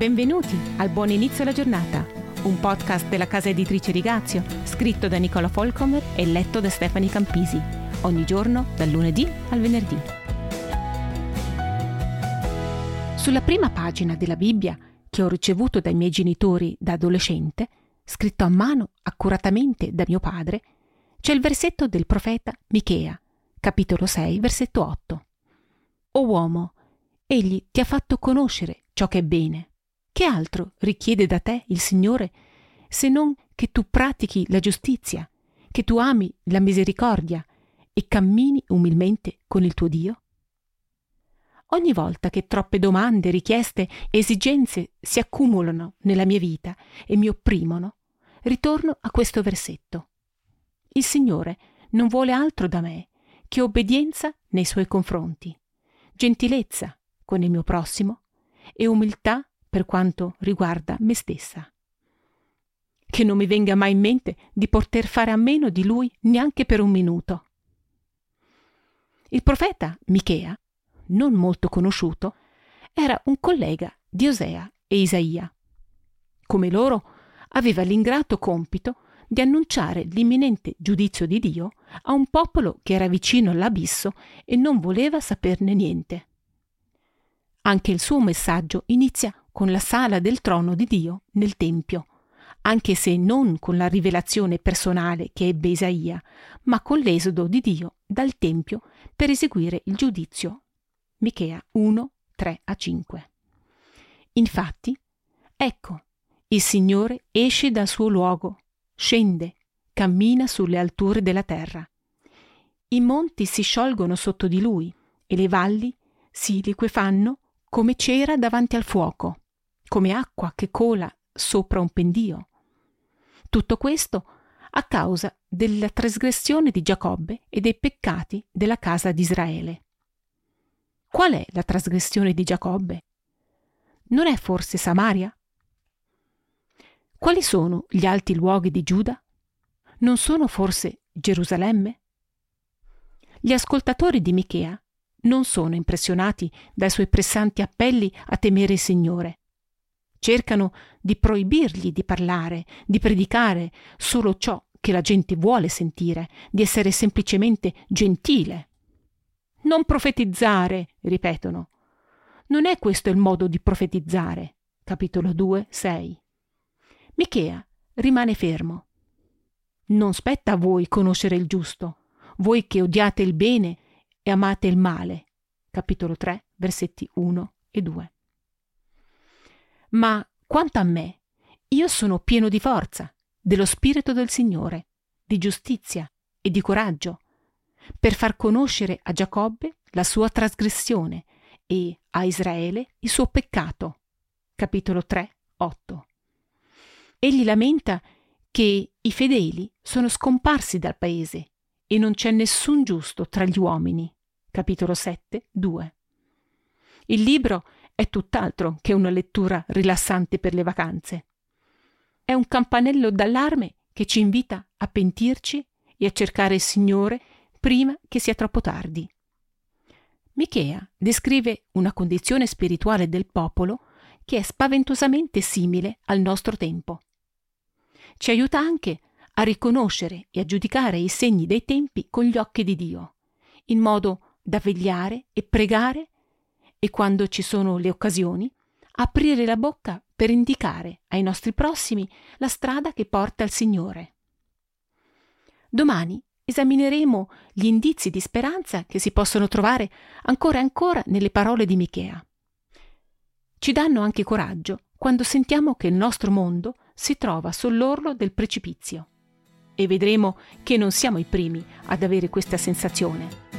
Benvenuti al Buon Inizio alla Giornata, un podcast della casa editrice Rigazio, scritto da Nicola Folcomer e letto da Stefani Campisi, ogni giorno dal lunedì al venerdì. Sulla prima pagina della Bibbia, che ho ricevuto dai miei genitori da adolescente, scritto a mano accuratamente da mio padre, c'è il versetto del profeta Michea, capitolo 6, versetto 8. O uomo, egli ti ha fatto conoscere ciò che è bene. Che altro richiede da te il Signore se non che tu pratichi la giustizia, che tu ami la misericordia e cammini umilmente con il tuo Dio? Ogni volta che troppe domande, richieste esigenze si accumulano nella mia vita e mi opprimono, ritorno a questo versetto. Il Signore non vuole altro da me che obbedienza nei suoi confronti, gentilezza con il mio prossimo e umiltà per quanto riguarda me stessa. Che non mi venga mai in mente di poter fare a meno di lui neanche per un minuto. Il profeta Michea, non molto conosciuto, era un collega di Osea e Isaia. Come loro, aveva l'ingrato compito di annunciare l'imminente giudizio di Dio a un popolo che era vicino all'abisso e non voleva saperne niente. Anche il suo messaggio inizia con la sala del trono di Dio nel Tempio, anche se non con la rivelazione personale che ebbe Isaia, ma con l'esodo di Dio dal Tempio per eseguire il giudizio. Michea 1, 3 a 5. Infatti, ecco, il Signore esce dal suo luogo, scende, cammina sulle alture della terra. I monti si sciolgono sotto di lui e le valli si liquefanno come cera davanti al fuoco, come acqua che cola sopra un pendio. Tutto questo a causa della trasgressione di Giacobbe e dei peccati della casa di Israele. Qual è la trasgressione di Giacobbe? Non è forse Samaria? Quali sono gli alti luoghi di Giuda? Non sono forse Gerusalemme? Gli ascoltatori di Michea non sono impressionati dai suoi pressanti appelli a temere il Signore. Cercano di proibirgli di parlare, di predicare solo ciò che la gente vuole sentire, di essere semplicemente gentile. Non profetizzare, ripetono. Non è questo il modo di profetizzare. Capitolo 2, 6. Michea rimane fermo. Non spetta a voi conoscere il giusto, voi che odiate il bene e amate il male. Capitolo 3, versetti 1 e 2. Ma quanto a me, io sono pieno di forza, dello Spirito del Signore, di giustizia e di coraggio, per far conoscere a Giacobbe la sua trasgressione e a Israele il suo peccato. Capitolo 3, 8. Egli lamenta che i fedeli sono scomparsi dal paese e non c'è nessun giusto tra gli uomini. Capitolo 7, 2. Il libro è tutt'altro che una lettura rilassante per le vacanze. È un campanello d'allarme che ci invita a pentirci e a cercare il Signore prima che sia troppo tardi. Michea descrive una condizione spirituale del popolo che è spaventosamente simile al nostro tempo. Ci aiuta anche a riconoscere e a giudicare i segni dei tempi con gli occhi di Dio, in modo da vegliare e pregare e quando ci sono le occasioni, aprire la bocca per indicare ai nostri prossimi la strada che porta al Signore. Domani esamineremo gli indizi di speranza che si possono trovare ancora e ancora nelle parole di Michea. Ci danno anche coraggio quando sentiamo che il nostro mondo si trova sull'orlo del precipizio. E vedremo che non siamo i primi ad avere questa sensazione.